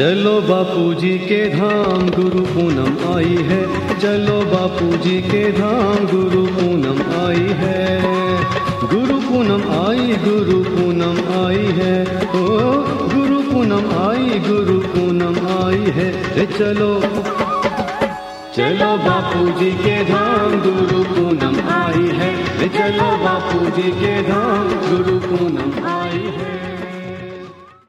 चलो बापू जी के धाम, गुरु पूनम आई है। चलो बापू जी के धाम, गुरु पूनम आई है। गुरु पूनम आई, गुरु पूनम आई है। ओ, गुरु पूनम आई, गुरु पूनम आई है। चलो। चलो बापू जी के धाम, गुरु पूनम आई है। चलो बापू जी के धाम, गुरु पूनम आई है।